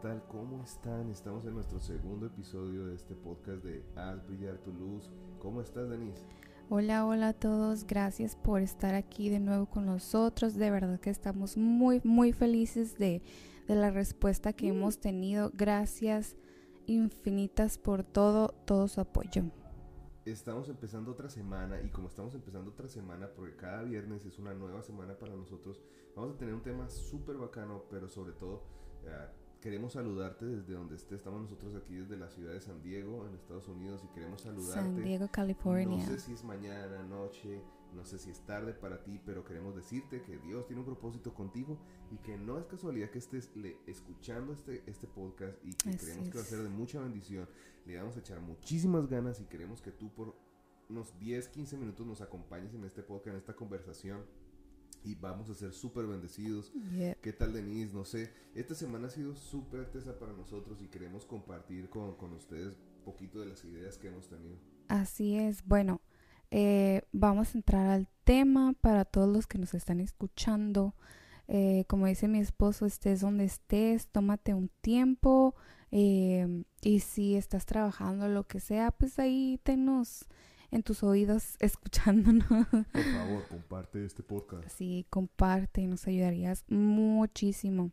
tal? ¿Cómo están? Estamos en nuestro segundo episodio de este podcast de Haz brillar tu luz. ¿Cómo estás, Denise? Hola, hola a todos. Gracias por estar aquí de nuevo con nosotros. De verdad que estamos muy, muy felices de, de la respuesta que hemos tenido. Gracias infinitas por todo, todo su apoyo. Estamos empezando otra semana y como estamos empezando otra semana, porque cada viernes es una nueva semana para nosotros, vamos a tener un tema súper bacano, pero sobre todo eh, queremos saludarte desde donde esté. Estamos nosotros aquí desde la ciudad de San Diego, en Estados Unidos, y queremos saludarte. San Diego, California. No sé si es mañana, noche, no sé si es tarde para ti, pero queremos decirte que Dios tiene un propósito contigo y que no es casualidad que estés le, escuchando este, este podcast y que Así creemos que va a ser de mucha bendición. Le vamos a echar muchísimas ganas y queremos que tú por unos 10, 15 minutos nos acompañes en este podcast, en esta conversación. Y vamos a ser súper bendecidos. Yeah. ¿Qué tal, Denise? No sé. Esta semana ha sido súper tesa para nosotros y queremos compartir con, con ustedes un poquito de las ideas que hemos tenido. Así es. Bueno, eh, vamos a entrar al tema para todos los que nos están escuchando. Eh, como dice mi esposo, estés donde estés, tómate un tiempo eh, y si estás trabajando lo que sea, pues ahí tenos en tus oídos escuchándonos. Por favor, comparte este podcast. Sí, comparte y nos ayudarías muchísimo.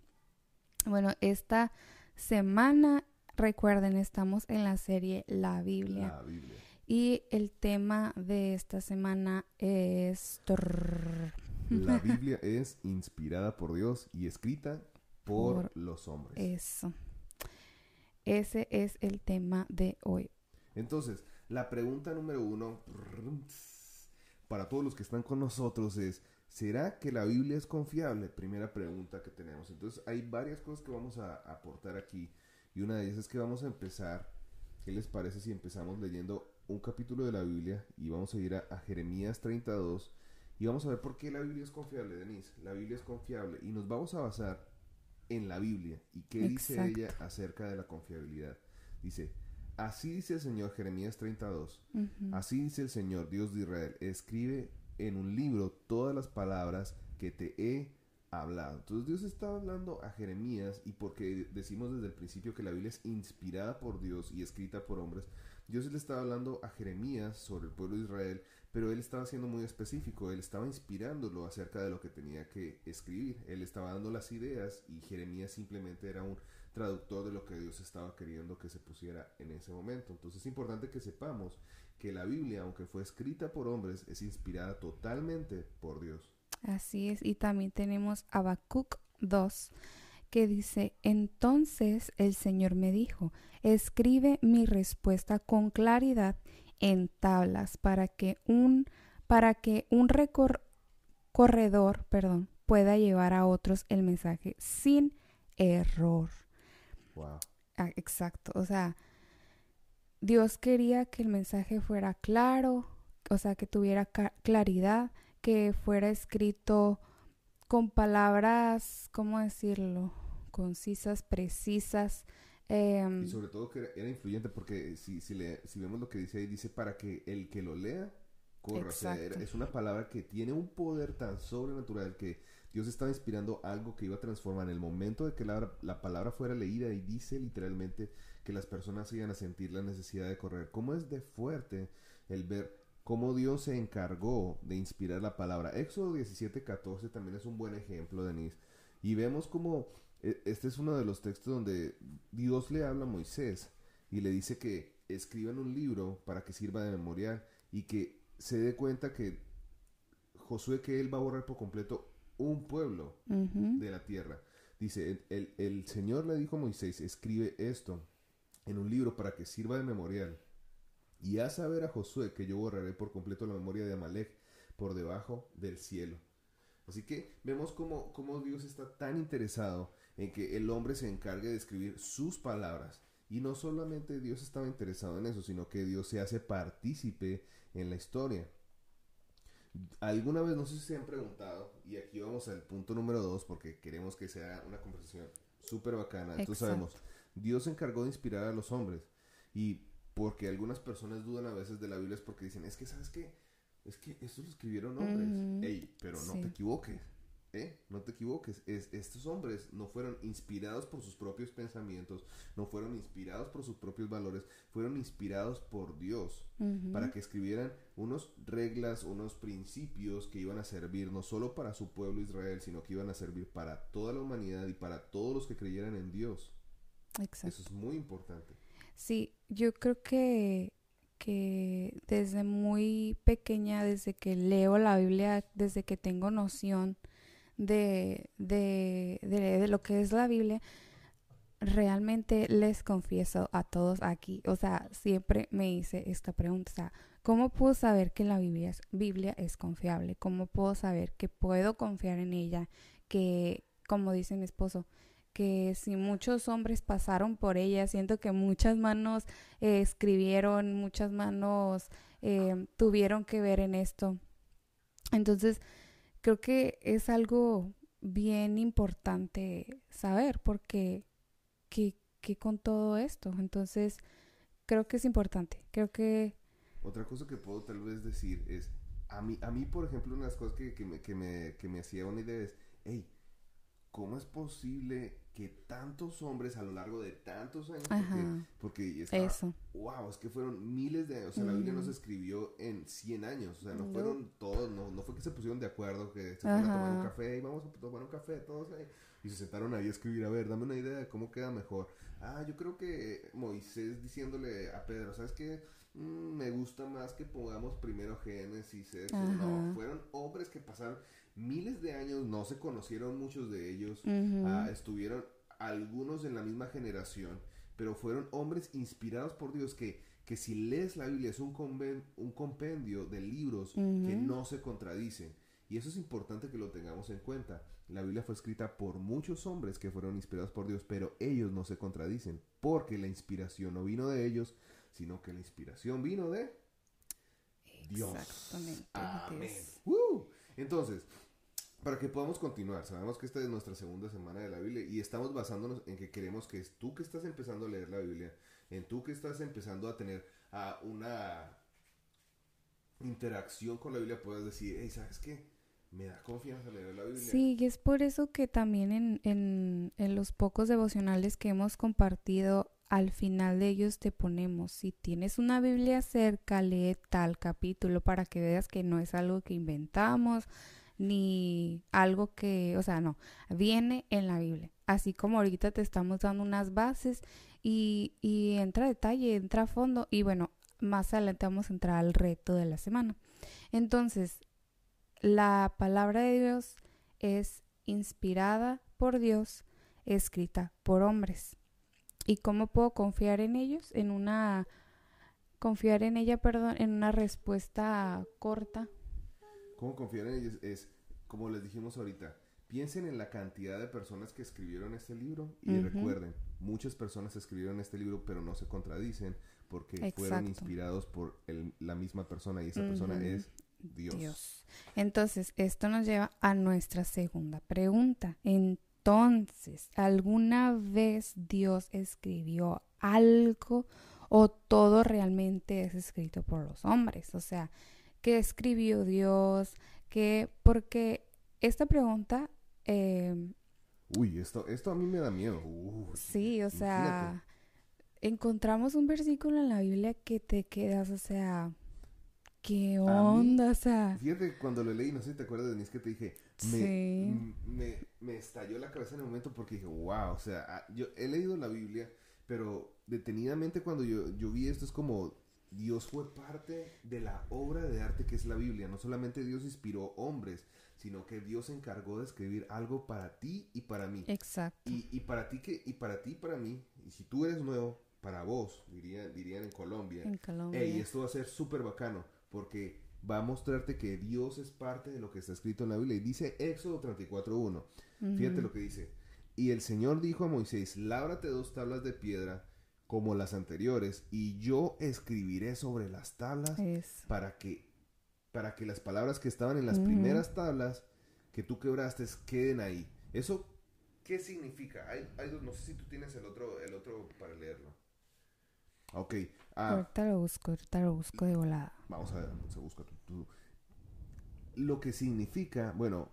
Bueno, esta semana, recuerden, estamos en la serie La Biblia. La Biblia. Y el tema de esta semana es... La Biblia es inspirada por Dios y escrita por, Por- los hombres. Eso. Ese es el tema de hoy. Entonces, la pregunta número uno para todos los que están con nosotros es, ¿será que la Biblia es confiable? Primera pregunta que tenemos. Entonces, hay varias cosas que vamos a aportar aquí y una de ellas es que vamos a empezar, ¿qué les parece si empezamos leyendo un capítulo de la Biblia y vamos a ir a, a Jeremías 32 y vamos a ver por qué la Biblia es confiable, Denise? La Biblia es confiable y nos vamos a basar en la Biblia y qué dice ella acerca de la confiabilidad. Dice, así dice el Señor Jeremías 32. Ujú. Así dice el Señor Dios de Israel, escribe en un libro todas las palabras que te he hablado. Entonces Dios está hablando a Jeremías y porque decimos desde el principio que la Biblia es inspirada por Dios y escrita por hombres, Dios le estaba hablando a Jeremías sobre el pueblo de Israel, pero él estaba siendo muy específico, él estaba inspirándolo acerca de lo que tenía que escribir, él estaba dando las ideas y Jeremías simplemente era un traductor de lo que Dios estaba queriendo que se pusiera en ese momento. Entonces es importante que sepamos que la Biblia, aunque fue escrita por hombres, es inspirada totalmente por Dios. Así es. Y también tenemos Habacuc 2 que dice, entonces el Señor me dijo, escribe mi respuesta con claridad en tablas para que un para que un recor- corredor, perdón, pueda llevar a otros el mensaje sin error. Wow. Ah, exacto, o sea, Dios quería que el mensaje fuera claro, o sea, que tuviera claridad, que fuera escrito con palabras, ¿cómo decirlo? Concisas, precisas. em, Y sobre todo que era, influyente porque si, si, le- si vemos lo que dice ahí, dice para que el que lo lea corra. O sea, es una palabra que tiene un poder tan sobrenatural que Dios estaba inspirando algo que iba a transformar en el momento de que la, la palabra fuera leída y dice literalmente que las personas iban a sentir la necesidad de correr. ¿Cómo es de fuerte el ver cómo Dios se encargó de inspirar la palabra? Éxodo 17, 14 también es un buen ejemplo, Denise. Y vemos como e- este es uno de los textos donde Dios le habla a Moisés y le dice que escriba en un libro para que sirva de memorial y que se dé cuenta que Josué que él va a borrar por completo un pueblo de la tierra. Dice, el, el- el Señor le dijo a Moisés, escribe esto en un libro para que sirva de memorial. Y haz saber a Josué que yo borraré por completo la memoria de Amalek por debajo del cielo. Así que vemos cómo, cómo Dios está tan interesado en que el hombre se encargue de escribir sus palabras. Y no solamente Dios estaba interesado en eso, sino que Dios se hace partícipe en la historia. Alguna vez, no sé si se han preguntado, y aquí vamos al punto número dos, porque queremos que sea una conversación súper bacana. Entonces Exacto. sabemos, Dios se encargó de inspirar a los hombres. Y porque algunas personas dudan a veces de la Biblia es porque dicen, es que, ¿sabes qué? Es que esto lo escribieron hombres. Ey, pero no sí. te equivoques. ¿Eh? No te equivoques, es, estos hombres no fueron inspirados por sus propios pensamientos, no fueron inspirados por sus propios valores, fueron inspirados por Dios para que escribieran unos reglas, unos principios que iban a servir no solo para su pueblo Israel, sino que iban a servir para toda la humanidad y para todos los que creyeran en Dios. Exacto. Eso es muy importante. Sí, yo creo que que desde muy pequeña, desde que leo la Biblia, desde que tengo noción de, de, de, lo que es la Biblia, realmente les confieso a todos aquí, o sea, siempre me hice esta pregunta, o sea, ¿cómo puedo saber que la Biblia es, Biblia es confiable? ¿Cómo puedo saber que puedo confiar en ella? Que, como dice mi esposo, que si muchos hombres pasaron por ella, siento que muchas manos eh, escribieron, muchas manos eh, tuvieron que ver en esto. Entonces, creo que es algo bien importante saber porque que, que con todo esto. Entonces, creo que es importante. Creo que... Otra cosa que puedo tal vez decir es, a mí, a mí por ejemplo, una de las cosas que, que, me, que, me, que me hacía una idea es, hey, ¿cómo es posible que tantos hombres a lo largo de tantos años, porque, es Eso. wow, es que fueron miles de años, o sea, la Biblia no se escribió en 100 años, o sea, no, fueron todos, no, no fue que se pusieron de acuerdo, que se fueron a tomar un café y vamos a tomar un café todos ahí, y se sentaron ahí a escribir, a ver, dame una idea de cómo queda mejor. Ah, yo creo que Moisés diciéndole a Pedro, ¿sabes qué? Mm, me gusta más que pongamos primero Génesis, eso. No, fueron hombres que pasaron miles de años, no se conocieron muchos de ellos, ah, estuvieron algunos en la misma generación, pero fueron hombres inspirados por Dios que, que si lees la Biblia es un, un compendio de libros que no se contradicen. Y eso es importante que lo tengamos en cuenta. La Biblia fue escrita por muchos hombres que fueron inspirados por Dios, pero ellos no se contradicen, porque la inspiración no vino de ellos, sino que la inspiración vino de Dios. Exactamente. Amén. Entonces, para que podamos continuar, sabemos que esta es nuestra segunda semana de la Biblia y estamos basándonos en que queremos que es tú que estás empezando a leer la Biblia, en tú que estás empezando a tener una interacción con la Biblia, puedas decir, hey, ¿sabes qué? Me da confianza leer la Biblia. Sí, y es por eso que también en, en, en los pocos devocionales que hemos compartido al final de ellos te ponemos, si tienes una Biblia cerca, lee tal capítulo para que veas que no es algo que inventamos ni algo que, o sea, no, viene en la Biblia. Así como ahorita te estamos dando unas bases y, y entra detalle, entra a fondo y bueno, más adelante vamos a entrar al reto de la semana. Entonces, la palabra de Dios es inspirada por Dios, escrita por hombres. ¿Y cómo puedo confiar en ellos? En una confiar en ella, perdón, en una respuesta corta. ¿Cómo confiar en ellos? Es, como les dijimos ahorita, piensen en la cantidad de personas que escribieron este libro y recuerden, muchas personas escribieron este libro pero no se contradicen porque fueron inspirados por la misma persona y esa persona es Dios. Dios. Entonces, esto nos lleva a nuestra segunda pregunta. En entonces, ¿alguna vez Dios escribió algo o todo realmente es escrito por los hombres? O sea, ¿qué escribió Dios? ¿Qué? Porque esta pregunta... Em, Uy, esto, esto a mí me da miedo. sí, o sea, encontramos un versículo en la Biblia que te quedas, o sea, ¿qué onda? o sea... Fíjate, cuando lo leí, no sé si te acuerdas de mí, es que te dije, me, me, me, estalló la cabeza en el momento porque dije, wow, o sea, ah, yo he leído la Biblia, pero detenidamente cuando yo, yo vi esto es como Dios fue parte de la obra de arte que es la Biblia. No solamente Dios inspiró hombres, sino que Dios se encargó de escribir algo para ti y para mí. Exacto. Y, y para ti que, y para ti y para mí, y si tú eres nuevo, para vos, dirían, dirían en Colombia. En Colombia. y esto va a ser súper bacano, porque va a mostrarte que Dios es parte de lo que está escrito en la Biblia. Y dice Éxodo 34.1. Fíjate lo que dice. Y el Señor dijo a Moisés, lábrate dos tablas de piedra como las anteriores, y yo escribiré sobre las tablas para que, para que las palabras que estaban en las primeras tablas que tú quebraste queden ahí. Eso, ¿qué significa? Hay, no sé si tú tienes el otro, el otro para leerlo. Ok. Ah, ahorita lo busco, ahorita lo busco de volada. Vamos a ver, se busca lo que significa, bueno,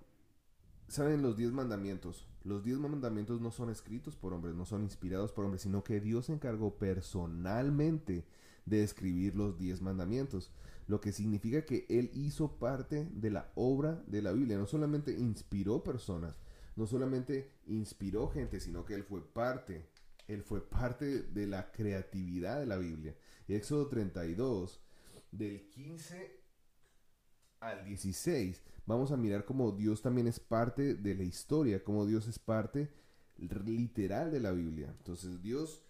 saben los diez mandamientos. Los diez mandamientos no son escritos por hombres, no son inspirados por hombres, sino que Dios se encargó personalmente de escribir los diez mandamientos. Lo que significa que Él hizo parte de la obra de la Biblia. No solamente inspiró personas, no solamente inspiró gente, sino que Él fue parte. Él fue parte de la creatividad de la Biblia. Éxodo 32, del 15 al 16, vamos a mirar cómo Dios también es parte de la historia, cómo Dios es parte literal de la Biblia. Entonces Dios,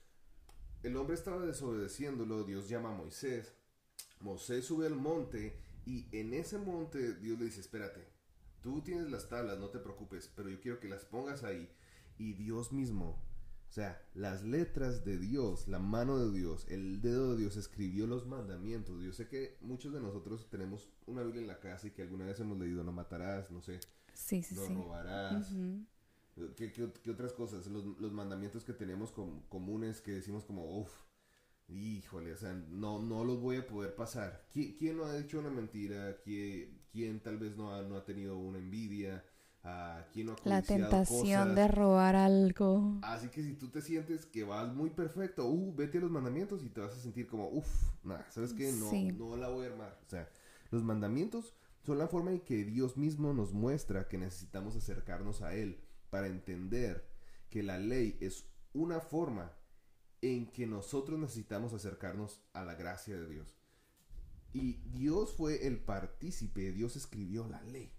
el hombre estaba desobedeciéndolo, Dios llama a Moisés, Moisés sube al monte y en ese monte Dios le dice, espérate, tú tienes las tablas, no te preocupes, pero yo quiero que las pongas ahí. Y Dios mismo o sea, las letras de Dios, la mano de Dios, el dedo de Dios escribió los mandamientos. Yo sé que muchos de nosotros tenemos una Biblia en la casa y que alguna vez hemos leído no matarás, no sé, sí, sí, no robarás. ¿Qué, otras cosas? Los, mandamientos que tenemos comunes que decimos como, uff, híjole, o sea, no, no los voy a poder pasar. ¿Quién, no ha hecho una mentira? ¿Quién, quién tal vez no ha, no ha tenido una envidia? La tentación de robar algo. Así que si tú te sientes que vas muy perfecto, uh, vete a los mandamientos y te vas a sentir como, uff, nada, ¿sabes qué? No, no la voy a armar. O sea, los mandamientos son la forma en que Dios mismo nos muestra que necesitamos acercarnos a Él para entender que la ley es una forma en que nosotros necesitamos acercarnos a la gracia de Dios. Y Dios fue el partícipe, Dios escribió la ley.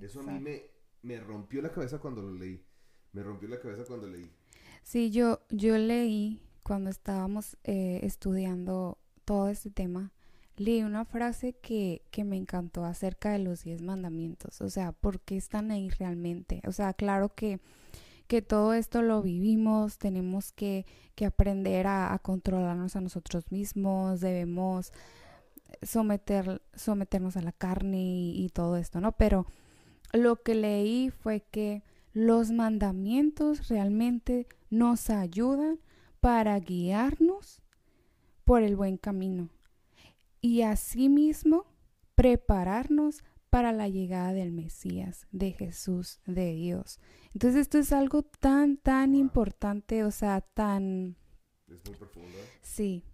Eso a mí me, me rompió la cabeza cuando lo leí. Me rompió la cabeza cuando leí. Sí, yo, yo leí cuando estábamos eh, estudiando todo este tema, leí una frase que, que me encantó acerca de los diez mandamientos. O sea, ¿por qué están ahí realmente? O sea, claro que, que todo esto lo vivimos, tenemos que, que aprender a, controlarnos a nosotros mismos, debemos someter, someternos a la carne y, y todo esto, ¿no? Pero lo que leí fue que los mandamientos realmente nos ayudan para guiarnos por el buen camino y asimismo prepararnos para la llegada del Mesías, de Jesús, de Dios. Entonces esto es algo tan, tan importante, o sea, tan... Es muy profundo. Sí,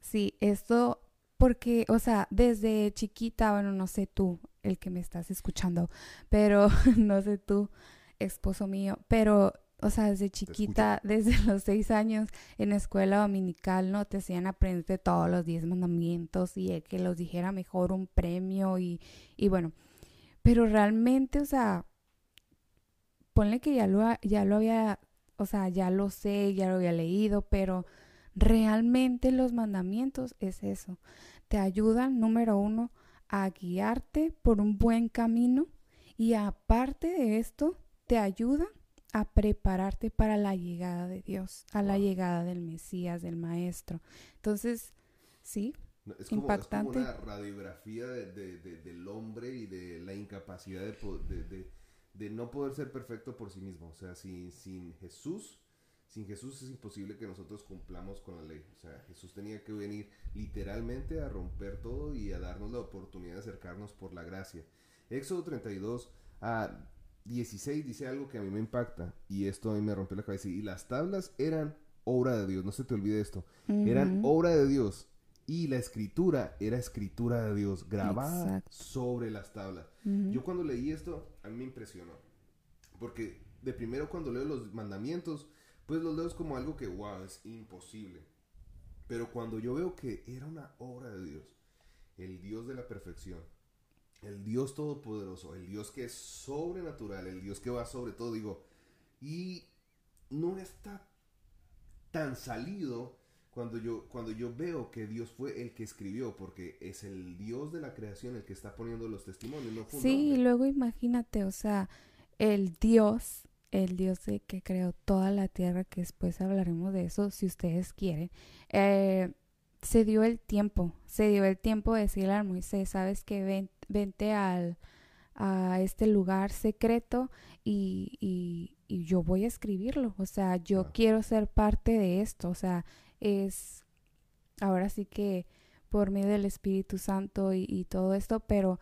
sí, esto porque, o sea, desde chiquita, bueno, no sé tú, el que me estás escuchando, pero no sé tú, esposo mío, pero, o sea, desde chiquita, desde los seis años, en escuela dominical, ¿no? Te hacían aprender todos los diez mandamientos y que los dijera mejor un premio y, y bueno, pero realmente, o sea, ponle que ya lo, ya lo había, o sea, ya lo sé, ya lo había leído, pero realmente los mandamientos es eso. Te ayudan, número uno, a guiarte por un buen camino y aparte de esto, te ayuda a prepararte para la llegada de Dios, a la llegada del Mesías, del Maestro. Entonces, sí, es como, impactante. Es como una radiografía de, del hombre y de la incapacidad de, de, no poder ser perfecto por sí mismo. O sea, sin, sin Jesús sin Jesús es imposible que nosotros cumplamos con la ley. O sea, Jesús tenía que venir literalmente a romper todo y a darnos la oportunidad de acercarnos por la gracia. Éxodo 32 a 16 dice algo que a mí me impacta y esto a mí me rompió la cabeza. Y las tablas eran obra de Dios, no se te olvide esto. Eran obra de Dios y la escritura era escritura de Dios grabada sobre las tablas. Yo cuando leí esto, a mí me impresionó. Porque de primero cuando leo los mandamientos, pues los leo como algo que, wow, es imposible. Pero cuando yo veo que era una obra de Dios, el Dios de la perfección, el Dios todopoderoso, el Dios que es sobrenatural, el Dios que va sobre todo, digo, y no está tan salido cuando yo, cuando yo veo que Dios fue el que escribió, porque es el Dios de la creación el que está poniendo los testimonios. No sí, luego imagínate, o sea, el Dios el Dios que creó toda la tierra, que después hablaremos de eso si ustedes quieren, eh, se dio el tiempo, se dio el tiempo de decirle a Moisés, sabes que vente al, a este lugar secreto y, y, y, yo voy a escribirlo, o sea, yo quiero ser parte de esto, o sea, es ahora sí que por medio del Espíritu Santo y, y todo esto, pero,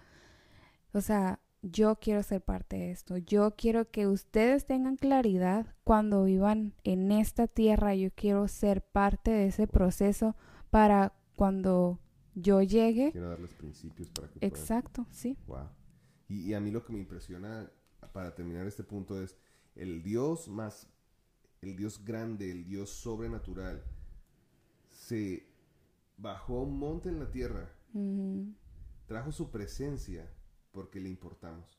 o sea, yo quiero ser parte de esto. Yo quiero que ustedes tengan claridad cuando vivan en esta tierra. Yo quiero ser parte de ese proceso para cuando yo llegue. Quiero darles principios para que Exacto, sí. Wow. Y, y, a mí lo que me impresiona para terminar este punto es el Dios más, el Dios grande, el Dios sobrenatural, se bajó a un monte en la tierra, trajo su presencia porque le importamos.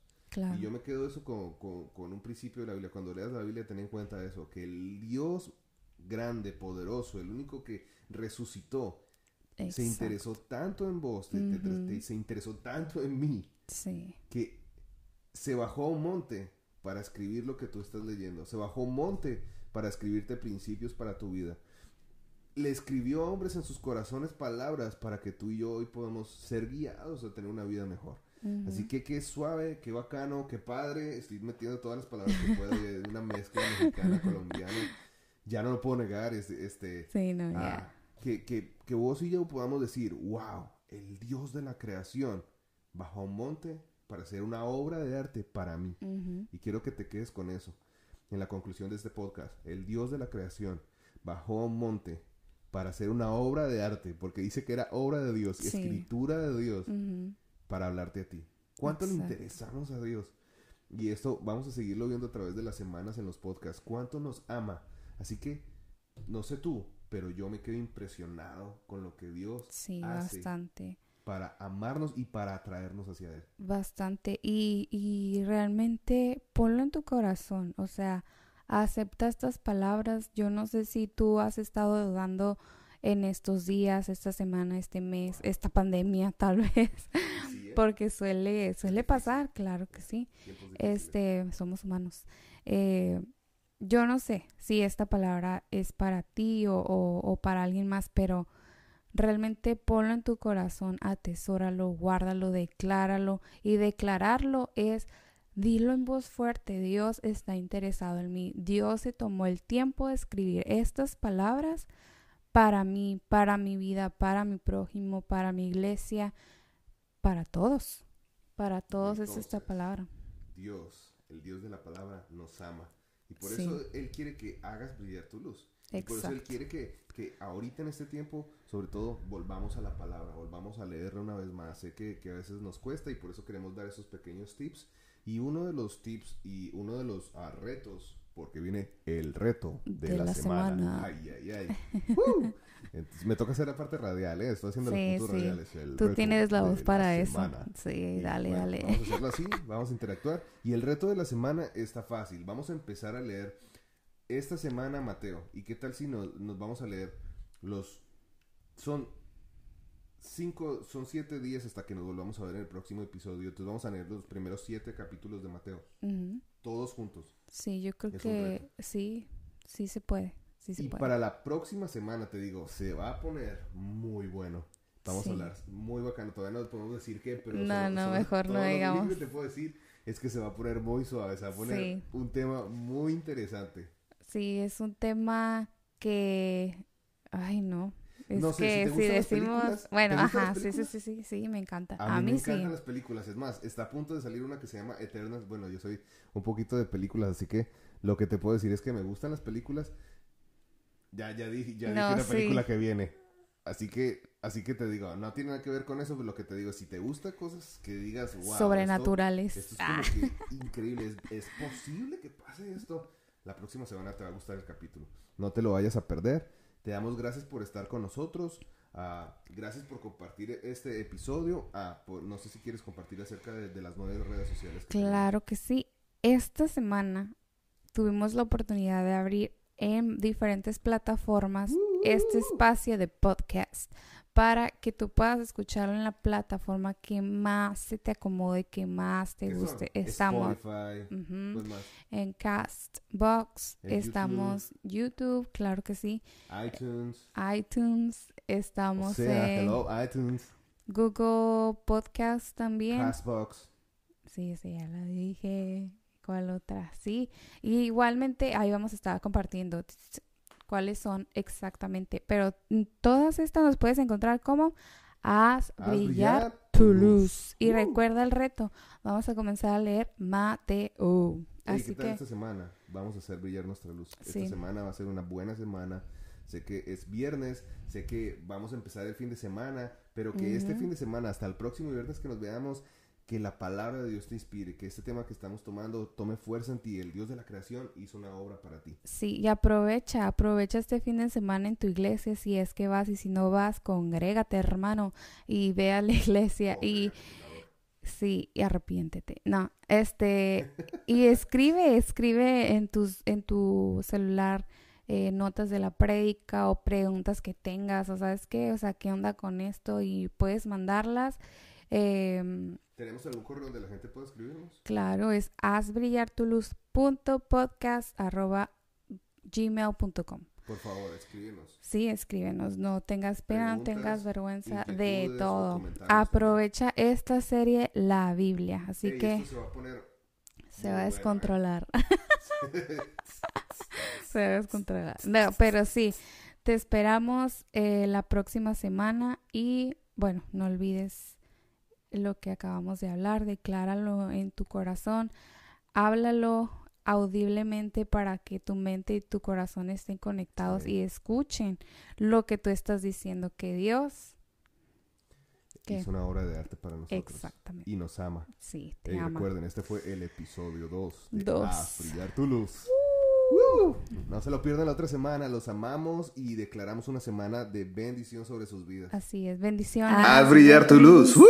Y yo me quedo eso con, con, un principio de la Biblia. Cuando leas la Biblia, ten en cuenta eso, que el Dios grande, poderoso, el único que resucitó, se interesó tanto en vos, se interesó tanto en mí, que se bajó a un monte para escribir lo que tú estás leyendo. Se bajó a un monte para escribirte principios para tu vida. Le escribió a hombres en sus corazones palabras para que tú y yo hoy podamos ser guiados a tener una vida mejor. Así que qué suave, qué bacano, qué padre. Estoy metiendo todas las palabras que puedo de una mezcla mexicana, colombiana. Ya no lo puedo negar. Este, este sí, no, ah, que, que, que vos y yo podamos decir, wow, el Dios de la creación bajó a un monte para hacer una obra de arte para mí. Y quiero que te quedes con eso. En la conclusión de este podcast, el Dios de la creación bajó a un monte para hacer una obra de arte, porque dice que era obra de Dios, escritura de Dios para hablarte a ti. ¿Cuánto le interesamos a Dios? Y esto vamos a seguirlo viendo a través de las semanas en los podcasts. ¿Cuánto nos ama? Así que, no sé tú, pero yo me quedo impresionado con lo que Dios sí, bastante. para amarnos y para atraernos hacia Él. Bastante. Y, y realmente ponlo en tu corazón. O sea, acepta estas palabras. Yo no sé si tú has estado dudando en estos días, esta semana, este mes, esta pandemia tal vez, ¿eh? porque suele, suele pasar, claro que sí. Este, somos humanos. Eh, yo no sé si esta palabra es para ti o, o, para alguien más, pero realmente ponlo en tu corazón, atesóralo, guárdalo, decláralo. Y declararlo es, dilo en voz fuerte, Dios está interesado en mí. Dios se tomó el tiempo de escribir estas palabras para mí, para mi vida, para mi prójimo, para mi iglesia, para todos. Para todos es esta palabra. Dios, el Dios de la palabra, nos ama. Y por eso Él quiere que hagas brillar tu luz. Y por eso Él quiere que, que, ahorita en este tiempo, sobre todo, volvamos a la palabra, volvamos a leerla una vez más. Sé que, que a veces nos cuesta y por eso queremos dar esos pequeños tips. Y uno de los tips y uno de los ah, retos porque viene el reto de, la, semana. Ay, ay, ay. Entonces, me toca hacer la parte radial, ¿eh? Estoy haciendo los puntos radiales. Tú tienes la voz para eso. Sí, dale, dale. Vamos a hacerlo así, vamos a interactuar. Y el reto de la semana está fácil. Vamos a empezar a leer esta semana Mateo. ¿Y qué tal si nos, nos vamos a leer los... Son cinco, son siete días hasta que nos volvamos a ver en el próximo episodio. Entonces vamos a leer los primeros siete capítulos de Mateo. Todos juntos. Sí, yo creo que sí, sí se puede. Sí se y para la próxima semana, te digo, se va a poner muy bueno. Vamos a hablar muy bacano. Todavía no podemos decir qué, pero... No, no, mejor no digamos. Lo que te puedo decir es que se va a poner muy suave. Se va a poner un tema muy interesante. Sí, es un tema que... Ay, no. Es no sé, que si, decimos, bueno, ajá, sí, sí, sí, sí, sí, me encanta. A, mí, me encantan las películas, es más, está a punto de salir una que se llama Eternas, bueno, yo soy un poquito de películas, así que lo que te puedo decir es que me gustan las películas. Ya, ya dije, ya dije una película que viene. Así que, así que te digo, no tiene nada que ver con eso, pero lo que te digo, si te gusta cosas que digas, wow. Sobrenaturales. Esto, es como ah. que increíble, es posible que pase esto. La próxima semana te va a gustar el capítulo. No te lo vayas a perder. Te damos gracias por estar con nosotros. Ah, gracias por compartir este episodio. Ah, no sé si quieres compartir acerca de, las nueve redes sociales. claro que sí. Esta semana tuvimos la oportunidad de abrir en diferentes plataformas este espacio de podcast para que tú puedas escucharlo en la plataforma que más se te acomode, que más te guste. Estamos en Castbox, estamos YouTube. claro que sí. iTunes. iTunes, estamos en iTunes. Google Podcast también. Castbox. Sí, sí, ya la dije. ¿Cuál otra? Sí. Y igualmente ahí vamos a estar compartiendo cuáles son exactamente. Pero todas estas nos puedes encontrar como Haz, brillar, tu luz. Y recuerda el reto. Vamos a comenzar a leer Mateo. Hey, Así ¿qué tal que esta semana? Vamos a hacer brillar nuestra luz. Sí. Esta semana va a ser una buena semana. Sé que es viernes, sé que vamos a empezar el fin de semana, pero que este fin de semana, hasta el próximo viernes que nos veamos, que la palabra de Dios te inspire, que este tema que estamos tomando tome fuerza en ti. El Dios de la creación hizo una obra para ti. sí, y aprovecha, aprovecha este fin de semana en tu iglesia si es que vas y si no vas, congrégate, hermano, y ve a la iglesia y sí, y arrepiéntete. No, este y escribe, escribe en tus en tu celular eh, notas de la prédica o preguntas que tengas, o sabes qué, o sea, qué onda con esto y puedes mandarlas. Em, ¿Tenemos algún correo donde la gente pueda escribirnos? Claro, es hazbrillartuluz.podcast.gmail.com. Por favor, escríbenos. Sí, escríbenos, no tengas pena, no tengas vergüenza de todo. Aprovecha esta serie, la Biblia, así Ey, que esto se va a poner se muy va a bueno, ¿eh? descontrolar. se va a descontrolar. No, pero sí, te esperamos eh, la próxima semana y bueno, no olvides lo que acabamos de hablar, decláralo en tu corazón, háblalo audiblemente para que tu mente y tu corazón estén conectados Sí. y escuchen lo que tú estás diciendo, que Dios, ¿Qué? hizo una obra de arte para nosotros. exactamente, Y nos ama. sí, te ama. recuerden, este fue el episodio 2 de Dos. Haz brillar tu luz. Uh. No se lo pierdan la otra semana, los amamos y declaramos una semana de bendición sobre sus vidas. Así es, bendiciones. Haz brillar tu luz. ¡Uh!